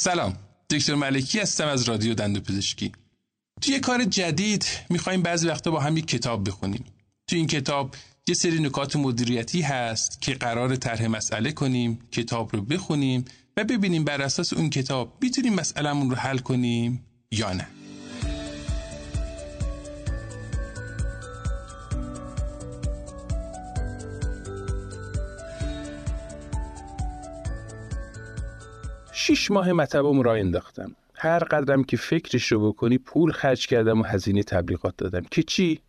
سلام دکتر ملکی هستم از رادیو دندو پزشکی. توی کار جدید می‌خوایم بعضی وقتا با هم یک کتاب بخونیم. توی این کتاب یه سری نکات مدیریتی هست که قرار طرح مسئله کنیم کتاب رو بخونیم و ببینیم بر اساس اون کتاب می‌تونیم مسئلهمون رو حل کنیم یا نه. شیش ماه مطبم را انداختم. هر قدرم که فکرش رو بکنی پول خرج کردم و هزینه تبلیغات دادم. که چی؟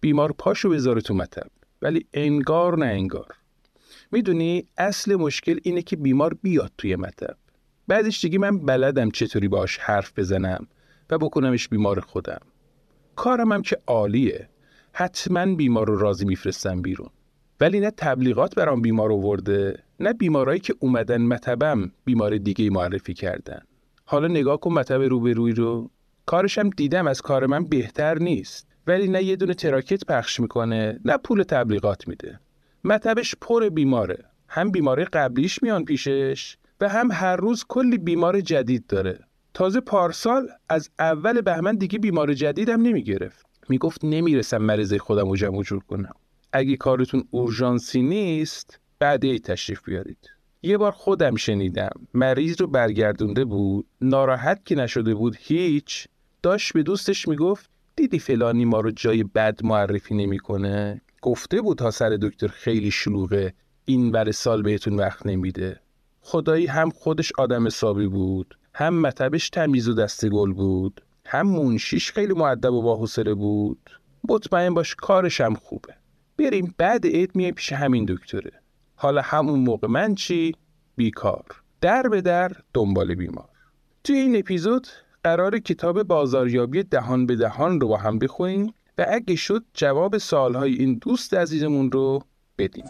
بیمار پاشو بذاره تو مطب. ولی انگار نه انگار. می‌دونی اصل مشکل اینه که بیمار بیاد توی مطب. بعدش دیگه من بلدم چطوری باش حرف بزنم و بکنمش بیمار خودم. کارم هم که عالیه. حتما بیمار رو راضی میفرستم بیرون. ولی نه تبلیغات برام بیمار آورده نه بیمارایی که اومدن مطبم بیمار دیگه معرفی کردن. حالا نگاه کن مطب روبروی رو. کارشم دیدم از کار من بهتر نیست. ولی نه یه دونه تراکت پخش می‌کنه نه پول تبلیغات میده. مطبش پر بیماره. هم بیماره قبلیش میان پیشش و هم هر روز کلی بیمار جدید داره. تازه پارسال از اول بهمن دیگه بیمار جدیدم نمی‌گرفت. می‌گفت نمی‌رسم مریض خودم رو جمع جور کنم. اگه کارتون اورژانسی نیست بعد تشریف بیارید. یه بار خودم شنیدم. مریض رو برگردونده بود. ناراحت که نشده بود هیچ. داشت به دوستش می‌گفت دیدی فلانی ما رو جای بد معرفی نمی‌کنه؟ گفته بود تا سر دکتر خیلی شلوغه. این بر سال بهتون وقت نمیده. خدایی هم خودش آدم حسابی بود هم مطبش تمیز و دست گل بود هم منشیش خیلی معدب و باحوصله بود. مطمئن باش کارش هم خوبه. بریم بعد عید میای پیش همین دکتره. حالا همون موقع من چی؟ بیکار. در به در دنبال بیمار. توی این اپیزود قرار کتاب بازاریابی دهان به دهان رو با هم بخونیم و اگه شد جواب سالهای این دوست عزیزمون رو بدیم.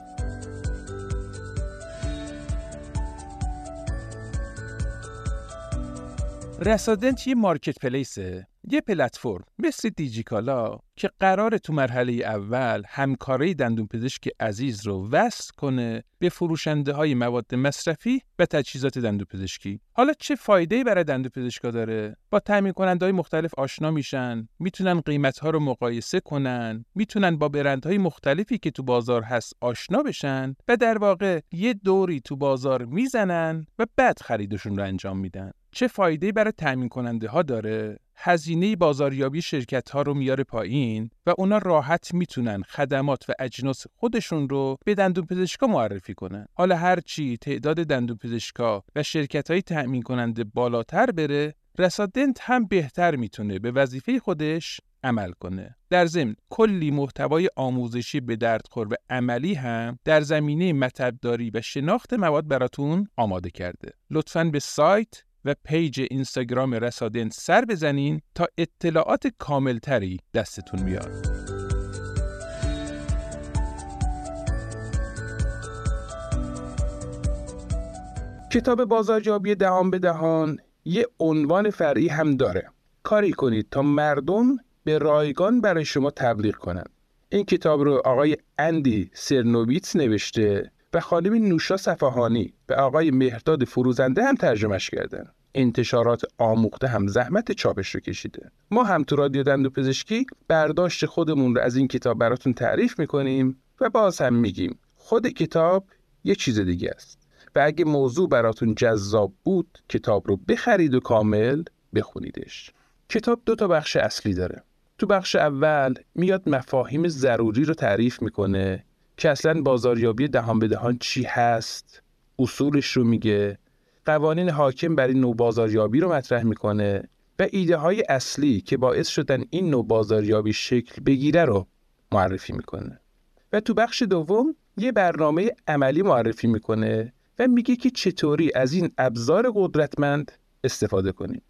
رسادنت یه مارکت پلیسه؟ یه پلتفرم مثل دیجیکالا که قرار تو مرحله اول همکاری دندون پزشک عزیز رو وصل کنه به فروشنده های مواد مصرفی و تجهیزات دندون پزشکی. حالا چه فایده برای دندون پزشکا داره؟ با تامین کننده های مختلف آشنا میشن می‌تونن قیمت ها رو مقایسه کنن می‌تونن با برندهای مختلفی که تو بازار هست آشنا بشن و در واقع یه دوری تو بازار می‌زنن و بعد خریدشون رو انجام میدن. چه فایده برای تامین کننده ها داره؟ هزینه بازاریابی شرکت ها رو میاره پایین و اونا راحت می‌تونن خدمات و اجناس خودشون رو به دندون پزشکا معرفی کنن. حالا هرچی تعداد دندون پزشکا و شرکت های تأمین کننده بالاتر بره رسادنت هم بهتر می‌تونه به وظیفه خودش عمل کنه. در ضمن کلی محتوای آموزشی به دردخور و عملی هم در زمینه مطبداری و شناخت مواد براتون آماده کرده. لطفاً به سایت و پیج اینستاگرام رسادنت سر بزنین تا اطلاعات کاملتری دستتون بیاد. کتاب بازاریابی دهان به دهان یه عنوان فرعی هم داره. کاری کنید تا مردم به رایگان برای شما تبلیغ کنند. این کتاب رو آقای اندی سرنوویتس نوشته و خانم نوشا صفاهانی و آقای مهرداد فروزنده هم ترجمهش کردن. انتشارات آموخته هم زحمت چاپش رو کشیده. ما هم تو رادیو دندون پزشکی برداشت خودمون رو از این کتاب براتون تعریف می‌کنیم و باز هم میگیم خود کتاب یه چیز دیگه است. و اگه موضوع براتون جذاب بود کتاب رو بخرید و کامل بخونیدش. کتاب دو تا بخش اصلی داره. تو بخش اول میاد مفاهیم ضروری رو تعریف می‌کنه که اصلا بازاریابی دهان به دهان چی هست؟ اصولش رو میگه. قوانین حاکم بر این نوع بازاریابی رو مطرح می‌کنه و ایده های اصلی که باعث شدن این نوع بازاریابی شکل بگیره رو معرفی می‌کنه. و تو بخش دوم یه برنامه عملی معرفی می‌کنه و میگه که چطوری از این ابزار قدرتمند استفاده کنیم.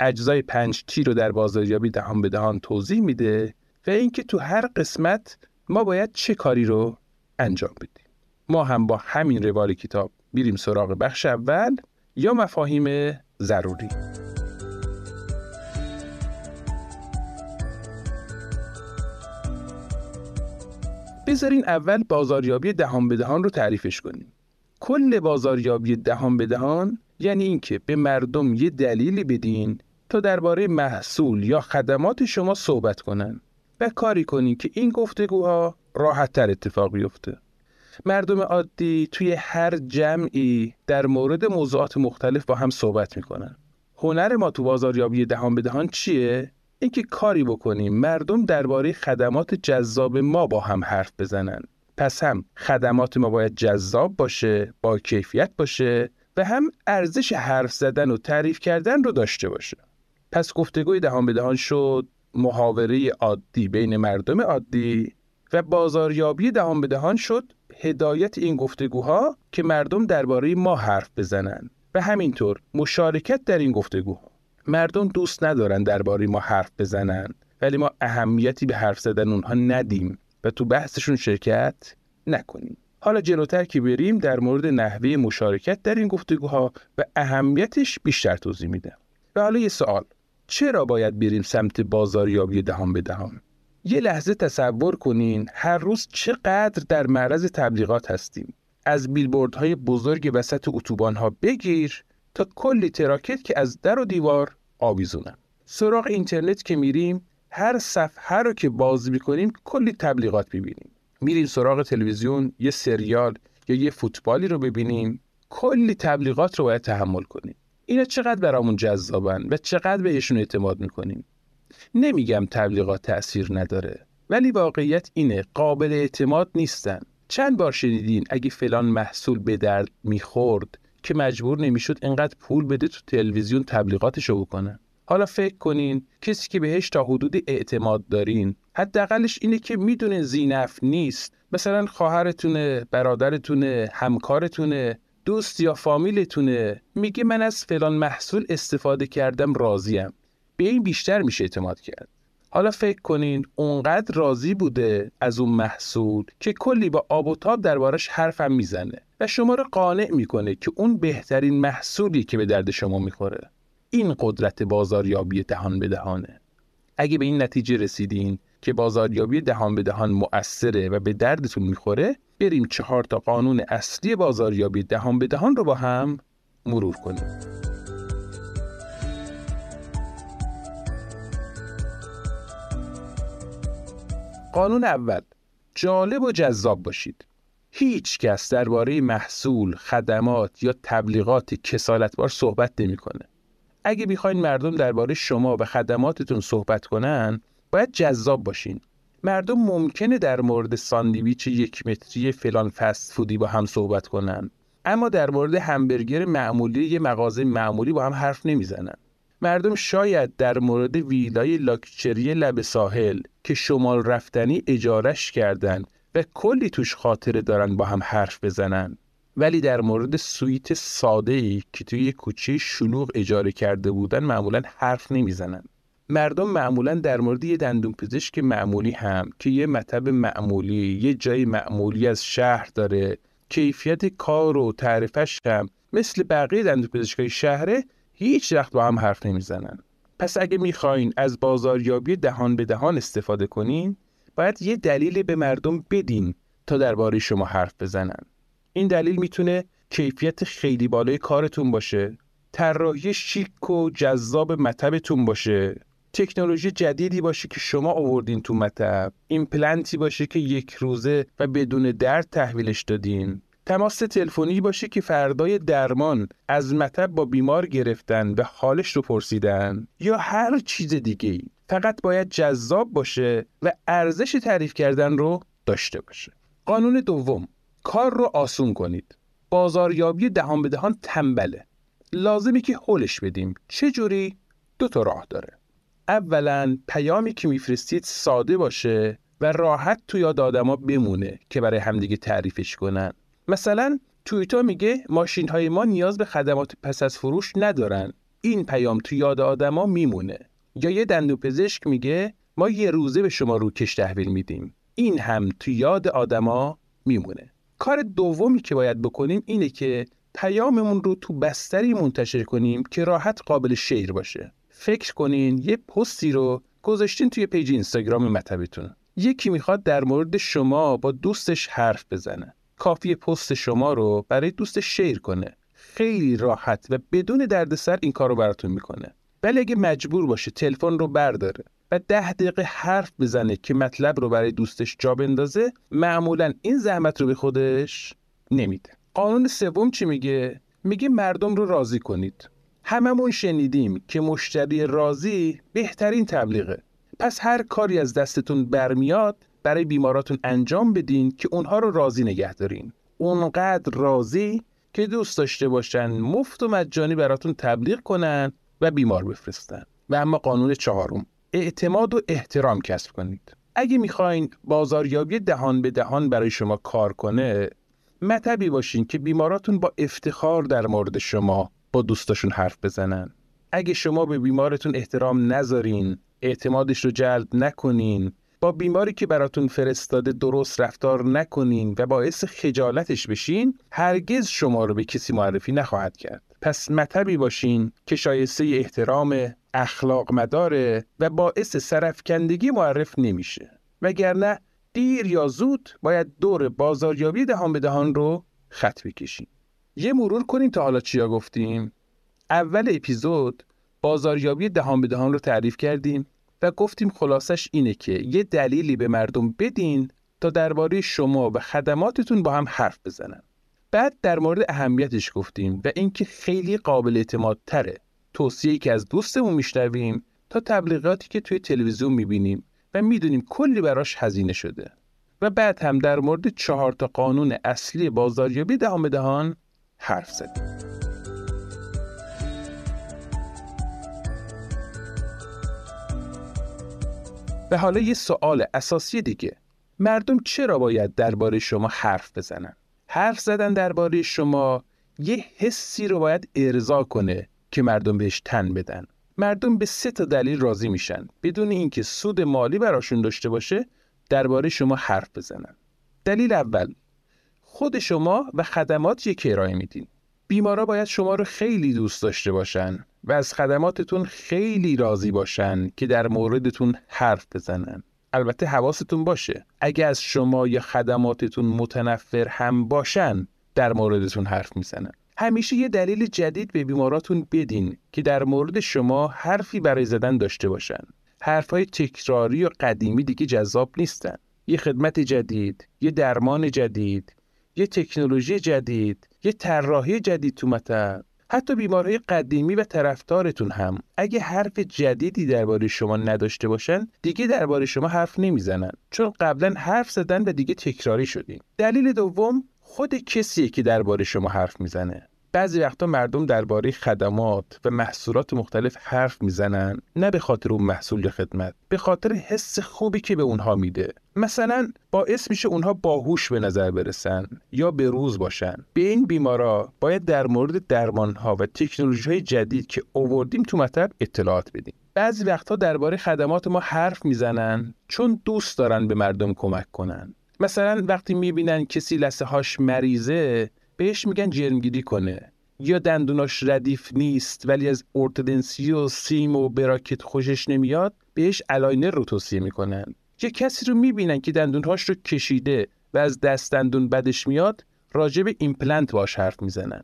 اجزای پنج تی رو در بازاریابی دهان به دهان توضیح میده و اینکه تو هر قسمت ما باید چه کاری رو انجام بدیم. ما هم با همین روال کتاب بیریم سراغ بخش اول یا مفاهیم ضروری. بذارین اول بازاریابی دهان به دهان رو تعریفش کنیم. کل بازاریابی دهان به دهان یعنی اینکه به مردم یه دلیلی بدین تا درباره محصول یا خدمات شما صحبت کنن و کاری کنین که این گفتگوها راحت تر اتفاق بیفته. مردم عادی توی هر جمعی در مورد موضوعات مختلف با هم صحبت می‌کنن. هنر ما تو بازاریابی دهان به دهان چیه؟ اینکه کاری بکنیم مردم درباره خدمات جذاب ما با هم حرف بزنن. پس هم خدمات ما باید جذاب باشه با کیفیت باشه و هم ارزش حرف زدن و تعریف کردن رو داشته باشه. پس گفتگوی دهان به دهان شد محاوره عادی بین مردم عادی و بازاریابی دهان به دهان شد هدایت این گفتگوها که مردم درباره ما حرف بزنن. و همینطور مشارکت در این گفتگوها مردم دوست ندارن درباره ما حرف بزنن ولی ما اهمیتی به حرف زدن اونها ندیم و تو بحثشون شرکت نکنیم. حالا جلوتر که بریم در مورد نحوه مشارکت در این گفتگوها و اهمیتش بیشتر توضیح میدم. و حالا یه سوال. چرا باید بریم سمت بازاریابی دهان به دهان؟ یه لحظه تصور کنین هر روز چقدر در معرض تبلیغات هستیم. از بیلبوردهای بزرگ وسط اتوبان ها بگیر تا کلی تراکت که از در و دیوار آویزونن سراغ اینترنت که میریم هر صفحه رو که باز می‌کنیم کلی تبلیغات می‌بینیم. میریم سراغ تلویزیون یه سریال یا یه فوتبالی رو ببینیم. کلی تبلیغات رو باید تحمل کنیم. اینا چقدر برامون جذابن و چقدر بهشون اعتماد می‌کنیم؟ نمیگم تبلیغات تأثیر نداره ولی واقعیت اینه قابل اعتماد نیستن. چند بار شنیدین اگه فلان محصول به درد می‌خورد که مجبور نمی‌شد انقدر پول بده تو تلویزیون تبلیغاتشو بکنه؟ حالا فکر کنین کسی که بهش تا حدود اعتماد دارین حداقلش اینه که می‌دونه زینف نیست. مثلا خواهرتونه برادرتونه همکارتونه دوست یا فامیلتونه. میگه من از فلان محصول استفاده کردم راضیم. به این بیشتر میشه اعتماد کرد. حالا فکر کنین اونقدر راضی بوده از اون محصول که کلی با آب و تاب دربارش حرفم می‌زنه و شما رو قانع می‌کنه که اون بهترین محصولی که به درد شما می‌خوره. این قدرت بازاریابی دهان به دهانه. اگه به این نتیجه رسیدین که بازاریابی دهان به دهان مؤثره و به دردتون می‌خوره بریم چهار تا قانون اصلی بازاریابی دهان به دهان رو با هم مرور کنیم. قانون اول جالب و جذاب باشید هیچ کس درباره محصول، خدمات یا تبلیغات کسالتبار صحبت نمی‌کنه. اگه بخواین مردم درباره شما و خدماتتون صحبت کنن، باید جذاب باشین. مردم ممکنه در مورد ساندویچ یک متری فلان فست فودی با هم صحبت کنن اما در مورد همبرگر معمولی یه مغازه معمولی با هم حرف نمی‌زنن مردم شاید در مورد ویلای لاکچری لب ساحل که شمال رفتنی اجارش کردن و کلی توش خاطره دارن با هم حرف بزنن. ولی در مورد سویت ساده ای که توی کوچه شلوغ اجاره کرده بودن معمولا حرف نمی‌زنن. مردم معمولا در مورد یه دندون پزشک معمولی هم که یه مطب معمولی یه جای معمولی از شهر داره کیفیت کار و تعریفش هم مثل بقیه دندون پزشکای شهره هیچ وقت با هم حرف نمی‌زنن. پس اگه می‌خواین از بازاریابی دهان به دهان استفاده کنین باید یه دلیل به مردم بدین تا درباره شما حرف بزنن. این دلیل می‌تونه کیفیت خیلی بالای کارتون باشه طراحی شیک و جذاب مطبتون باشه تکنولوژی جدیدی باشه که شما آوردین تو مطب ایمپلنتی باشه که یک روزه و بدون درد تحویلش دادین. تماس تلفنی باشه که فردای درمان از مطب با بیمار گرفتن و حالش رو پرسیدن. یا هر چیز دیگه ای فقط باید جذاب باشه و ارزش تعریف کردن رو داشته باشه. قانون دوم. کار رو آسون کنید. بازاریابی دهان به دهان تنبله. لازمی که حلش بدیم. چه جوری؟ دو تا راه داره. اولا پیامی که میفرستید ساده باشه و راحت تو یاد آدما بمونه که برای همدیگه تعریفش کنن. مثلا تویتا میگه ماشین های ما نیاز به خدمات پس از فروش ندارن. این پیام تو یاد آدما میمونه. یا یه دندونپزشک میگه ما یه روزه به شما روکش تحویل میدیم. این هم تو یاد آدما میمونه. کار دومی که باید بکنیم اینه که پیاممون رو تو بستری منتشر کنیم که راحت قابل share باشه. فکر کنین یه پستی رو گذاشتین توی پیج اینستاگرام مطبتون یکی می‌خواد در مورد شما با دوستش حرف بزنه. کافی پست شما رو برای دوستش share کنه. خیلی راحت و بدون دردسر این کار رو براتون می‌کنه. ولی اگه مجبور باشه تلفن رو برداره و ده دقیقه حرف بزنه که مطلب رو برای دوستش جا بندازه معمولا این زحمت رو به خودش نمیده. قانون سوم چی میگه؟ میگه مردم رو راضی کنید. هممون شنیدیم که مشتری راضی بهترین تبلیغه. پس هر کاری از دستتون برمیاد برای بیماراتون انجام بدین که اونها رو راضی نگه دارین. اونقدر راضی که دوست داشته باشن مفت و مجانی براتون تبلیغ کنن و بیمار بفرستن. و اما قانون چهارم. اعتماد و احترام کسب کنید. اگه می‌خواین بازاریابی دهان به دهان برای شما کار کنه مطبی باشین که بیماراتون با افتخار در مورد شما با دوستاشون حرف بزنن. اگه شما به بیمارتون احترام نذارین اعتمادش رو جلب نکنین با بیماری که براتون فرستاده درست رفتار نکنین و باعث خجالتش بشین هرگز شما رو به کسی معرفی نخواهد کرد. پس مطبی باشین که شایسته احترام اخلاق مداره و باعث سرفکندگی معرف نمیشه. وگرنه دیر یا زود باید دور بازاریابی دهان به دهان رو خط بکشیم یه مرور کنیم تا حالا چیا گفتیم. اول اپیزود بازاریابی دهان به دهان رو تعریف کردیم. و گفتیم خلاصش اینه که یه دلیلی به مردم بدین تا درباره شما و خدماتتون با هم حرف بزنن. بعد در مورد اهمیتش گفتیم و اینکه خیلی قابل اعتماد تره. توصیه‌ای که از دوستمون میشنویم تا تبلیغاتی که توی تلویزیون می‌بینیم و می‌دونیم کلی براش هزینه شده. و بعد هم در مورد چهار تا قانون اصلی بازاریابی به دهان حرف زدیم. و حالا یه سوال اساسی دیگه. مردم چرا باید درباره شما حرف بزنن؟ حرف زدن درباره شما یه حسی رو باید ارضا کنه که مردم بهش تن بدن. مردم به سه تا دلیل راضی میشن. بدون اینکه سود مالی براشون داشته باشه درباره شما حرف بزنن. دلیل اول خود شما و خدماتی که ارائه میدین. بیمارا باید شما رو خیلی دوست داشته باشن. و از خدماتتون خیلی راضی باشن که در موردتون حرف بزنن. البته حواستون باشه. اگه از شما یا خدماتتون متنفر هم باشن در موردتون حرف می‌زنن. همیشه یه دلیل جدید به بیماراتون بدین که در مورد شما حرفی برای زدن داشته باشن. حرفهای تکراری و قدیمی دیگه جذاب نیستن. یه خدمت جدید یه درمان جدید یه تکنولوژی جدید یه طراحی جدید تو مطب. حتی بیمارهای قدیمی و طرفدارتون هم اگه حرف جدیدی درباره شما نداشته باشن دیگه درباره شما حرف نمی‌زنن. چون قبلا حرف زدن و دیگه تکراری شدیم دلیل دوم خود کسیه که درباره شما حرف می‌زنه. بعضی وقتا مردم درباره خدمات و محصولات مختلف حرف می‌زنن نه به خاطر اون محصول یا خدمت به خاطر حس خوبی که به اونها میده. مثلا باعث میشه اونها باهوش به نظر برسن یا به روز باشن. به این بیمارا باید در مورد درمان ها و تکنولوژی های جدید که اووردیم تو مطب اطلاعات بدیم. بعضی وقتها درباره خدمات ما حرف می‌زنن چون دوست دارن به مردم کمک کنن. مثلا وقتی می‌بینن کسی لثه هاش مریضه بهش میگن جرمگیری کنه. یا دندوناش ردیف نیست ولی از ارتودنسی و سیم و براکت خوشش نمیاد بهش aligner رو توصیه می‌کنن. یه کسی رو می‌بینن که دندونهاش رو کشیده و از دست دندون بدش میاد راجع به ایمپلنت باش حرف می‌زنن.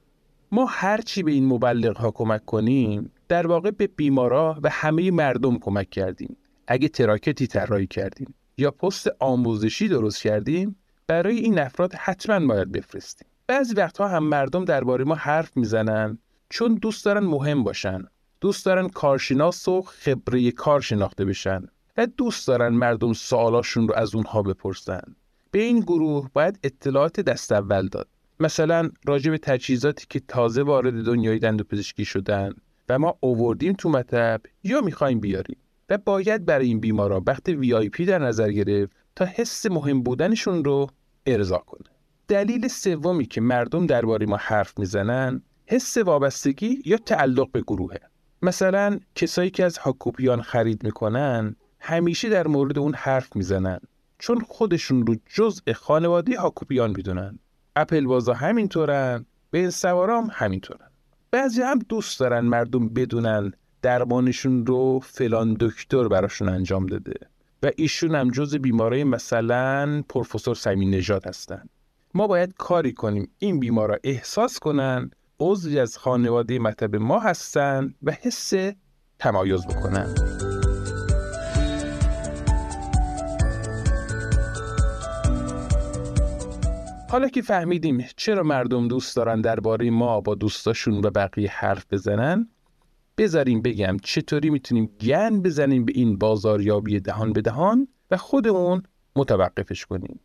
ما هرچی به این مبلغ ها کمک کنیم در واقع به بیمارا و همه مردم کمک کردیم. اگه تراکتی طراحی کردیم یا پست آموزشی درست کردیم برای این افراد حتما باید بفرستیم. بعضی وقتها هم مردم درباره ما حرف می‌زنن چون دوست دارن مهم باشن دوست دارن کارشناس و خبره کار شناخته بشن و دوست دارن مردم سوالاشون رو از اونها بپرسن. به این گروه باید اطلاعات دست اول داد. مثلا راجع به تجهیزاتی که تازه وارد دنیای دندوپزشکی شدن و ما اووردیم تو مطب یا می‌خوایم بیاریم و باید برای این بیمارا وقت وی در نظر گرفت تا حس مهم بودنشون رو ارضا کنه. دلیل سومی که مردم درباره ما حرف می‌زنن حس وابستگی یا تعلق به گروهه. مثلا کسایی که از هاکوپیان خرید می‌کنن همیشه در مورد اون حرف می‌زنن چون خودشون رو جزء خانواده هاکوپیان می‌دونن. اپل بازا همینطورن به این سوارام همینطورن. بعضی هم دوست دارن مردم بدونن درمانشون رو فلان دکتر براشون انجام داده و ایشون هم جز بیمارای مثلا پروفسور سمین نژاد هستن. ما باید کاری کنیم. این بیمارا احساس کنن عضوی از خانواده مطب ما هستند و حس تمایز بکنن. حالا که فهمیدیم چرا مردم دوست دارن درباره ما با دوستاشون و بقیه حرف بزنن بذاریم بگم چطوری می‌تونیم گن بزنیم به این بازاریابی دهان به دهان و خودمون متوقفش کنیم.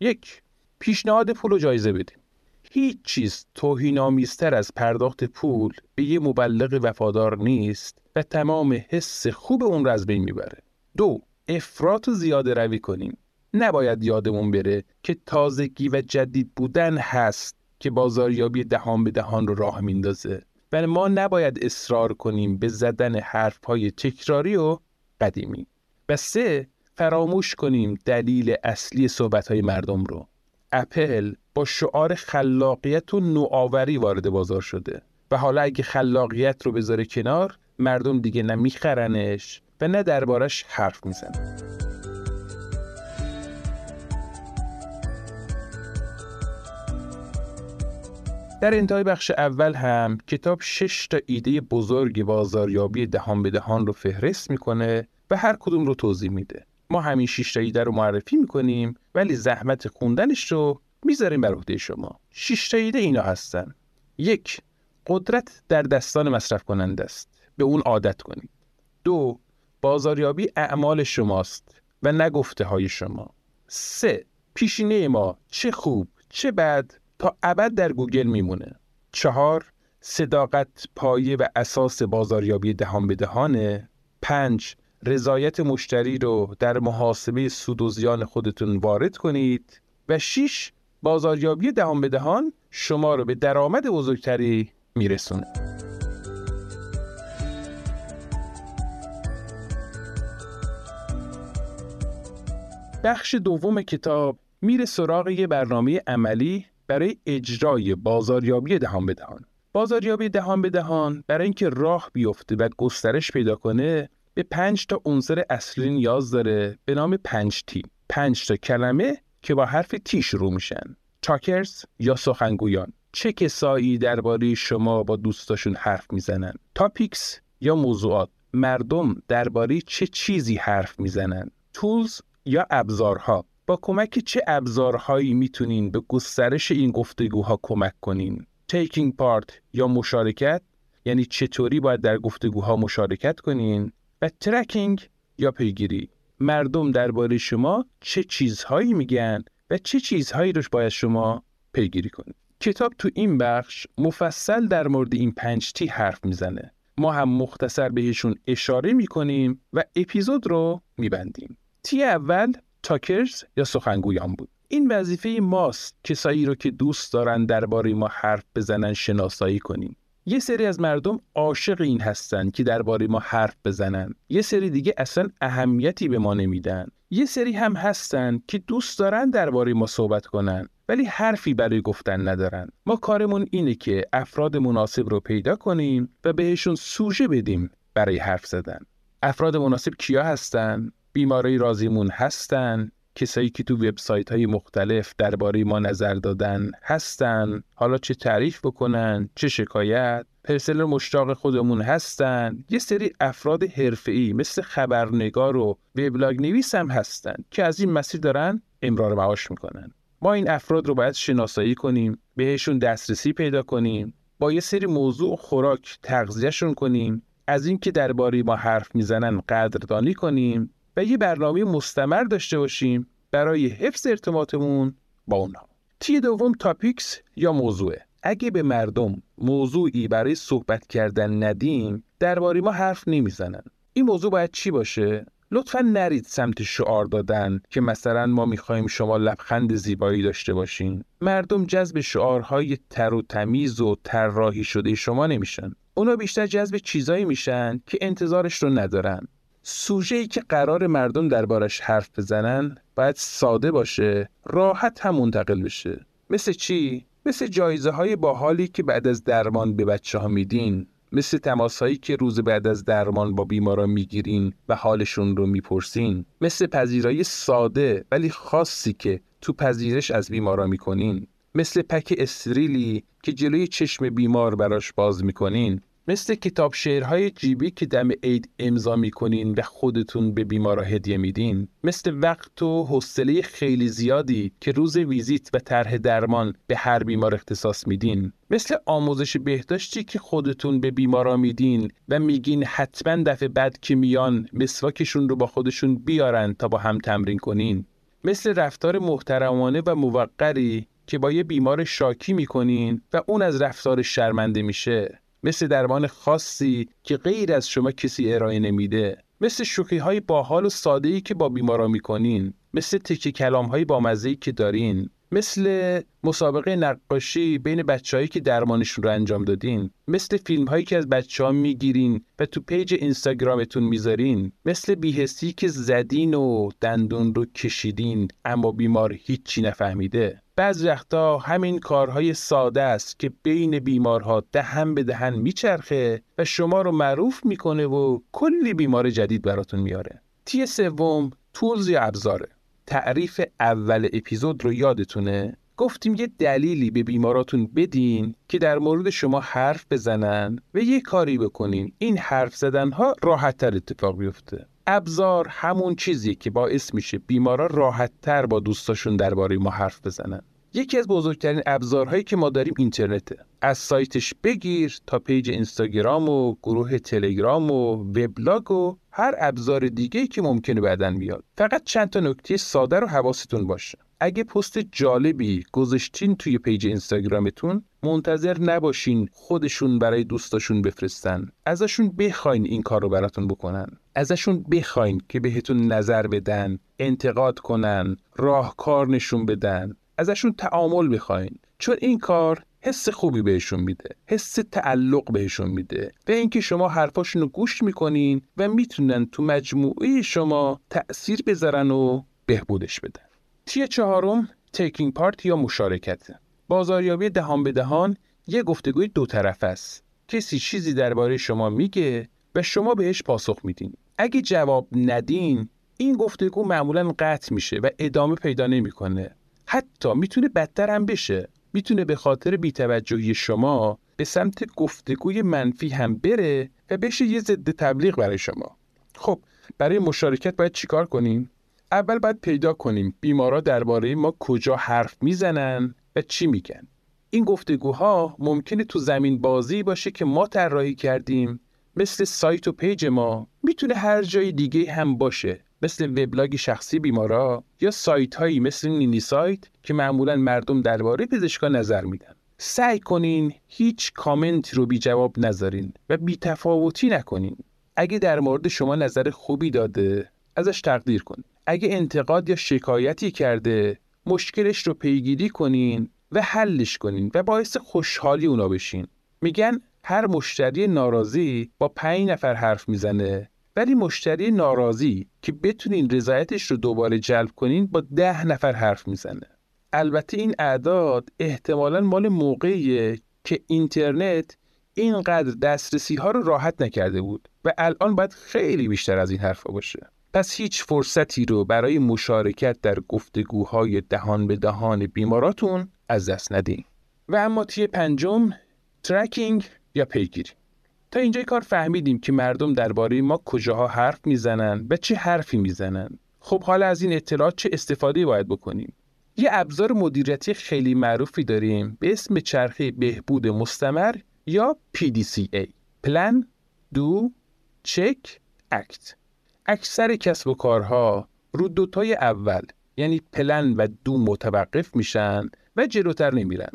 یک پیشنهاد پول و جایزه بدیم. هیچ چیز توهینآمیزتر از پرداخت پول به یه مبلغ وفادار نیست و تمام حس خوب اون رو از بین می‌بره. دو افراط و زیاده روی کنیم. نباید یادمون بره که تازگی و جدید بودن هست که بازاریابی دهان به دهان رو راه میندازه. و ما نباید اصرار کنیم به زدن حرفهای تکراری و قدیمی. و سه فراموش کنیم دلیل اصلی صحبتهای مردم رو. اپل با شعار خلاقیت و نوآوری وارد بازار شده و حالا اگه خلاقیت رو بذاره کنار مردم دیگه نه میخرنش و نه دربارش حرف می‌زنن. در انتهای بخش اول هم کتاب شش تا ایده بزرگ بازاریابی دهان به دهان رو فهرست می‌کنه و هر کدوم رو توضیح میده. ما همین شش تا ایده رو معرفی می‌کنیم ولی زحمت خوندنش رو می‌ذاریم بر عهده شما. شش تا ایده اینا هستن. یک قدرت در دستان مصرف کننده است. به اون عادت کنید. دو بازاریابی اعمال شماست و نگفته های شما. سه پیشینه ما چه خوب چه بد تا ابد در گوگل میمونه. چهار صداقت پایه و اساس بازاریابی دهان به دهانه. پنج رضایت مشتری رو در محاسبه سود و زیان خودتون وارد کنید و شیش بازاریابی دهان به دهان شما رو به درآمد بزرگتری میرسونه. بخش دوم کتاب میره سراغ یه برنامه عملی برای اجرای بازاریابی دهان به دهان. بازاریابی دهان به دهان برای اینکه راه بیفته و گسترش پیدا کنه به پنج تا عنصر اصلی نیاز داره به نام پنج T. پنج تا کلمه که با حرف T شروع میشن. talkers یا سخنگویان. چه کسایی درباره شما با دوستاشون حرف می‌زنن؟ topics یا موضوعات. مردم درباره چه چیزی حرف می‌زنن؟ tools یا ابزارها. با کمک چه ابزارهایی می‌تونین به گسترش این گفتگوها کمک کنین؟ taking part یا مشارکت؟ یعنی چطوری باید در گفتگوها مشارکت کنین؟ و ترکینگ یا پیگیری. مردم درباره شما چه چیزهایی میگن و چه چیزهایی روش باید شما پیگیری کنید. کتاب تو این بخش مفصل در مورد این پنج تی حرف می‌زنه. ما هم مختصر بهشون اشاره می‌کنیم و اپیزود رو میبندیم. تی اول تاکرز یا سخنگویان بود. این وظیفه ماست کسایی رو که دوست دارن درباره ما حرف بزنن شناسایی کنیم. یه سری از مردم عاشق این هستن که درباره ما حرف بزنن. یه سری دیگه اصلا اهمیتی به ما نمیدن. یه سری هم هستن که دوست دارن درباره ما صحبت کنن ولی حرفی برای گفتن ندارن. ما کارمون اینه که افراد مناسب رو پیدا کنیم و بهشون سوژه بدیم برای حرف زدن. افراد مناسب کیا هستن؟ بیماری رازیمون هستن؟ کسایی که تو وبسایت های مختلف درباره ما نظر دادن هستن. حالا چه تعریف بکنن چه شکایت. پرسنل مشتاق خودمون هستن. یه سری افراد حرفه‌ای مثل خبرنگار و وبلاگ نویس هم هستن که از این مسیر دارن امرار معاش می‌کنن. ما این افراد رو باید شناسایی کنیم بهشون دسترسی پیدا کنیم با یه سری موضوع خوراک تغذیهشون کنیم. از اینکه درباره ما حرف می‌زنن قدردانی کنیم. و یه برنامه مستمر داشته باشیم برای حفظ ارتباطمون با اونها تی دوم تاپیکس یا موضوعه. اگه به مردم موضوعی برای صحبت کردن ندیم درباره ما حرف نمی‌زنن. این موضوع باید چی باشه؟ لطفا نرید سمت شعار دادن که مثلا ما می‌خواهیم شما لبخند زیبایی داشته باشین. مردم جذب شعارهای تر و تمیز و طراحی شده شما نمیشن. اونا بیشتر جذب چیزایی میشن که انتظارش رو ندارن. سوژه ای که قرار مردم دربارش حرف بزنن باید ساده باشه راحت هم منتقل بشه. مثل چی؟ مثل جایزه های باحالی که بعد از درمان به بچه ها میدین. مثل تماس هایی که روز بعد از درمان با بیماران می‌گیرین و حالشون رو می‌پرسین. مثل پذیرایی ساده ولی خاصی که تو پذیرش از بیمارا می‌کنین. مثل پک استریلی که جلوی چشم بیمار براش باز می‌کنین. مثل کتاب شعرهای جیبی که دم عید امضا می‌کنین و خودتون به بیمارا هدیه میدین مثل وقت و حوصله خیلی زیادی که روز ویزیت و طرح درمان به هر بیمار اختصاص میدین. مثل آموزش بهداشتی که خودتون به بیمارا میدین و میگین حتما دفعه بعد که میان مسواکشون رو با خودشون بیارن تا با هم تمرین کنین. مثل رفتار محترمانه و موقری که با یه بیمار شاکی می‌کنین و اون از رفتار شرمنده میشه. مثل درمان خاصی که غیر از شما کسی ارائه نمیده. مثل شوخی های باحال و ساده ای که با بیمارا می‌کنین. مثل تکی کلام های بامزه که دارین. مثل مسابقه نقاشی بین بچههایی که درمانشون رو انجام دادین. مثل فیلم هایی که از بچه ها می‌گیرین و تو پیج اینستاگرامتون می‌ذارین. مثل بیهستی که زدین و دندون رو کشیدین اما بیمار هیچی نفهمیده. بعض وقتا همین کارهای ساده است که بین بیمارها دهن به دهن میچرخه و شما رو معروف می‌کنه و کلی بیمار جدید براتون میاره. تی سوم تولز یا ابزاره. تعریف اول اپیزود رو یادتونه؟ گفتیم یه دلیلی به بیماراتون بدین که در مورد شما حرف بزنن و یه کاری بکنین. این حرف زدن ها راحت تر اتفاق بیفته. ابزار همون چیزی که باعث میشه بیمارا راحت تر با دوستاشون درباره ما حرف بزنن. یکی از بزرگترین ابزارهایی که ما داریم اینترنته. از سایتش بگیر تا پیج اینستاگرام و گروه تلگرام و وبلاگ و هر ابزار دیگه که ممکنه بعدن بیاد. فقط چند تا نکته ساده رو حواستون باشه. اگه پست جالبی گذاشتین توی پیج اینستاگرامتون منتظر نباشین خودشون برای دوستاشون بفرستن. ازشون بخواین این کار رو براتون بکنن. ازشون بخواین که بهتون نظر بدن انتقاد کنن راهکار نشون بدن ازشون تعامل بخواین. چون این کار حس خوبی بهشون میده حس تعلق بهشون میده و اینکه شما حرفاشون رو گوش می‌کنین و می‌تونن تو مجموعه شما تأثیر بذارن و بهبودش بدن. تی چهارم تیکینگ پارت یا مشارکت. بازاریابی دهان به دهان یه گفتگوی دو طرف است. کسی چیزی درباره شما میگه و شما بهش پاسخ میدین. اگه جواب ندین این گفتگو معمولا قطع میشه و ادامه پیدا نمی‌کنه. حتی می‌تونه بدتر هم بشه. می‌تونه به خاطر بیتوجهی شما به سمت گفتگوی منفی هم بره و بشه یه ضد تبلیغ برای شما. خب برای مشارکت باید چیکار کنیم؟ اول باید پیدا کنیم بیمارا درباره ما کجا حرف می‌زنن و چی میگن. این گفتگوها ممکنه تو زمین بازی باشه که ما طراحی کردیم مثل سایت و پیج ما می‌تونه هر جای دیگه هم باشه مثل وبلاگ شخصی بیمارا یا سایت هایی مثل نینی سایت که معمولا مردم درباره پزشکا نظر میدن. سعی کنین هیچ کامنت رو بی جواب نذارین و بی تفاوتی نکنین. اگه در مورد شما نظر خوبی داده ازش تقدیر کنین اگه انتقاد یا شکایتی کرده مشکلش رو پیگیری کنین و حلش کنین و باعث خوشحالی اونا بشین. میگن هر مشتری ناراضی با پنج نفر حرف می‌زنه. ولی مشتری ناراضی که بتونین رضایتش رو دوباره جلب کنین با ده نفر حرف می‌زنه. البته این اعداد احتمالا مال موقعیه که اینترنت اینقدر دسترسی ها رو راحت نکرده بود و الان باید خیلی بیشتر از این حرفا باشه. پس هیچ فرصتی رو برای مشارکت در گفتگوهای دهان به دهان بیماراتون از دست ندین. و اما تیه پنجم ترکینگ یا پیگیری. تا اینجا کار فهمیدیم که مردم درباره ما کجاها حرف می‌زنن و چه حرفی می‌زنن. خب حالا از این اطلاعات چه استفاده باید بکنیم؟ یه ابزار مدیریتی خیلی معروفی داریم به اسم چرخه بهبود مستمر یا PDCA پلن دو چک اکت اکثر کسب و کارها رو دوتای اول یعنی پلن و دو متوقف میشن و جلوتر نمیرن.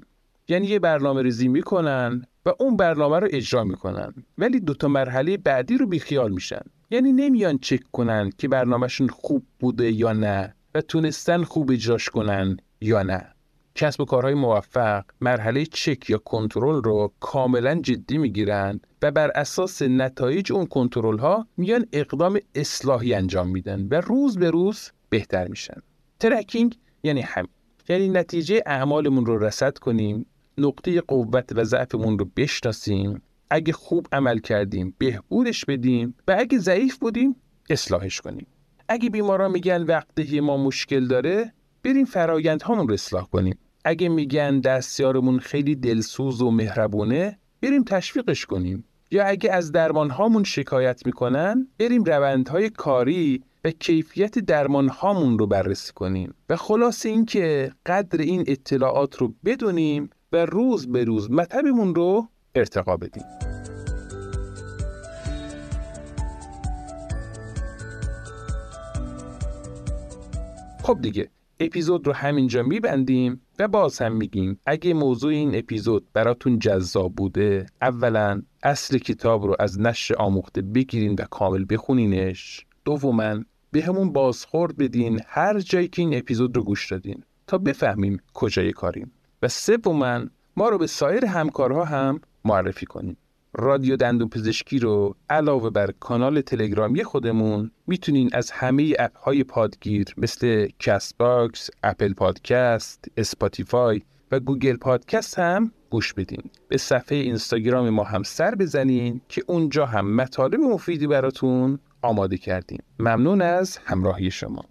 یعنی یه برنامه ریزی می‌کنن اون برنامه رو اجرا می‌کنن. ولی دوتا مرحله بعدی رو بیخیال میشن. یعنی نمیان چک کنن که برنامهشون خوب بوده یا نه و تونستن خوب اجراش کنن یا نه. کسب و کارهای موفق مرحله چک یا کنترل رو کاملا جدی می‌گیرن و بر اساس نتایج اون کنترل ها میان اقدام اصلاحی انجام میدن و روز به روز بهتر میشن. ترکینگ یعنی همین. یعنی نتیجه اعمالمون رو رسد کنیم نقطه قوت و ضعفمون رو بشناسیم. اگه خوب عمل کردیم بهبودش بدیم و اگه ضعیف بودیم اصلاحش کنیم. اگه بیماران میگن وقتی ما مشکل داره بریم فرایند رو اصلاح کنیم. اگه میگن دستیارمون خیلی دلسوز و مهربونه بریم تشویقش کنیم. یا اگه از درمان هامون شکایت می‌کنن بریم روندهای کاری و کیفیت درمان هامون رو بررسی کنیم. و خلاص اینکه قدر این اطلاعات رو بدونیم و روز به روز مطبمون رو ارتقا بدیم. خب دیگه اپیزود رو همینجا میبندیم و باز هم میگیم اگه موضوع این اپیزود براتون جذاب بوده اولا اصل کتاب رو از نشر آموخته بگیرین و کامل بخونینش. دوما به همون بازخورد بدین هر جایی که این اپیزود رو گوش دادین تا بفهمیم کجای کاریم. و سوما ما رو به سایر همکارها هم معرفی کنیم رادیو دندون پزشکی رو علاوه بر کانال تلگرامی خودمون می‌تونین از همه اپ های پادگیر مثل Castbox، Apple Podcast، Spotify و Google Podcast هم گوش بدین. به صفحه اینستاگرام ما هم سر بزنین که اونجا هم مطالب مفیدی براتون آماده کردیم. ممنون از همراهی شما.